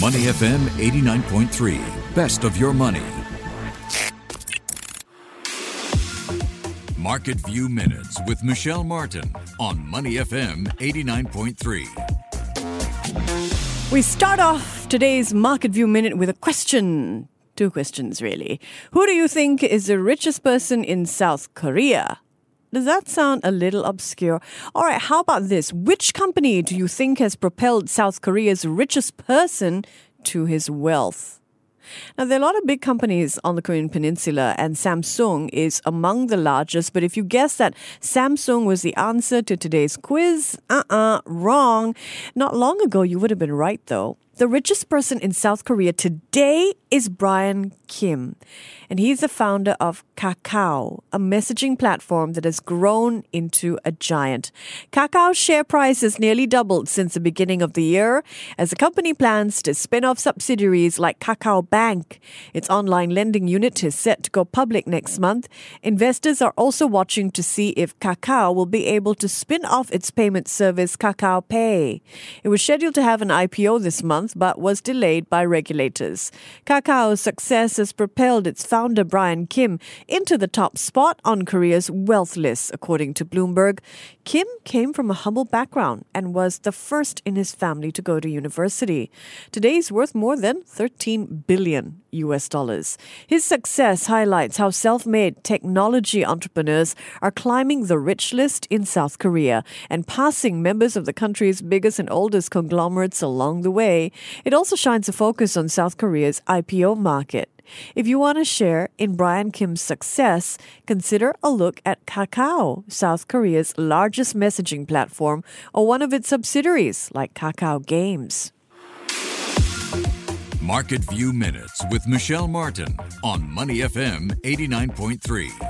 Money FM 89.3, best of your money. Market View Minutes with Michelle Martin on Money FM 89.3. We start off today's Market View Minute with a question. Two questions, really. Who do you think is the richest person in South Korea? Does that sound a little obscure? All right, how about this? Which company do you think has propelled South Korea's richest person to his wealth? Now, there are a lot of big companies on the Korean Peninsula, and Samsung is among the largest. But if you guess that Samsung was the answer to today's quiz, uh uh-uh, uh, wrong. Not long ago, you would have been right, though. The richest person in South Korea today is Brian Kim, and he's the founder of Kakao, a messaging platform that has grown into a giant. Kakao's share price has nearly doubled since the beginning of the year as the company plans to spin off subsidiaries like Kakao Bank. Its online lending unit is set to go public next month. Investors are also watching to see if Kakao will be able to spin off its payment service Kakao Pay. It was scheduled to have an IPO this month but was delayed by regulators. Kakao's success has propelled its founder Brian Kim into the top spot on Korea's wealth list, according to Bloomberg. Kim came from a humble background and was the first in his family to go to university. Today he's worth more than 13 billion US dollars. His success highlights how self-made technology entrepreneurs are climbing the rich list in South Korea and passing members of the country's biggest and oldest conglomerates along the way. It also shines a focus on South Korea's IPO market. If you want to share in Brian Kim's success, consider a look at Kakao, South Korea's largest messaging platform, or one of its subsidiaries like Kakao Games. Market View Minutes with Michelle Martin on Money FM 89.3.